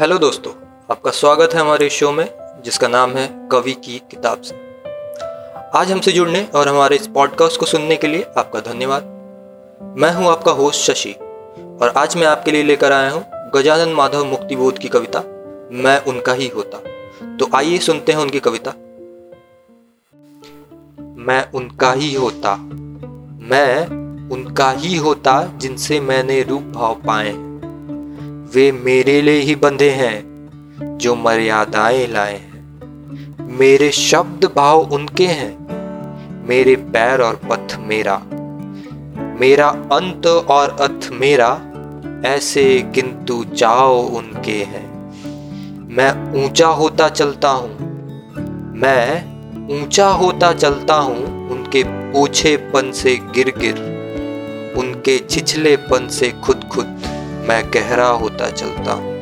Hello दोस्तों, आपका स्वागत है हमारे शो में, जिसका नाम है कवि की किताब से। आज हमसे जुड़ने और हमारे इस पॉडकास्ट को सुनने के लिए आपका धन्यवाद। मैं हूँ आपका होस्ट शशि, और आज मैं आपके लिए लेकर आया हूँ गजानन माधव मुक्तिबोध की कविता, मैं उनका ही होता। तो आइए सुनते हैं उनकी कविता। मैं उनका ही होता, मैं उनका ही होता जिनसे मैंने रूप भाव पाए। हैं वे मेरे लिए ही बंधे हैं, जो मर्यादाएँ लाए हैं। मेरे शब्द भाव उनके हैं, मेरे पैर और पथ मेरा। मेरा अंत और अथ मेरा, ऐसे किंतु चाओ उनके हैं। मैं ऊँचा होता चलता हूँ, मैं ऊँचा होता चलता हूँ, उनके पूछेपन से गिर गिर उनके छिछलेपन से खुद खुद मैं गहरा होता चलता हूँ।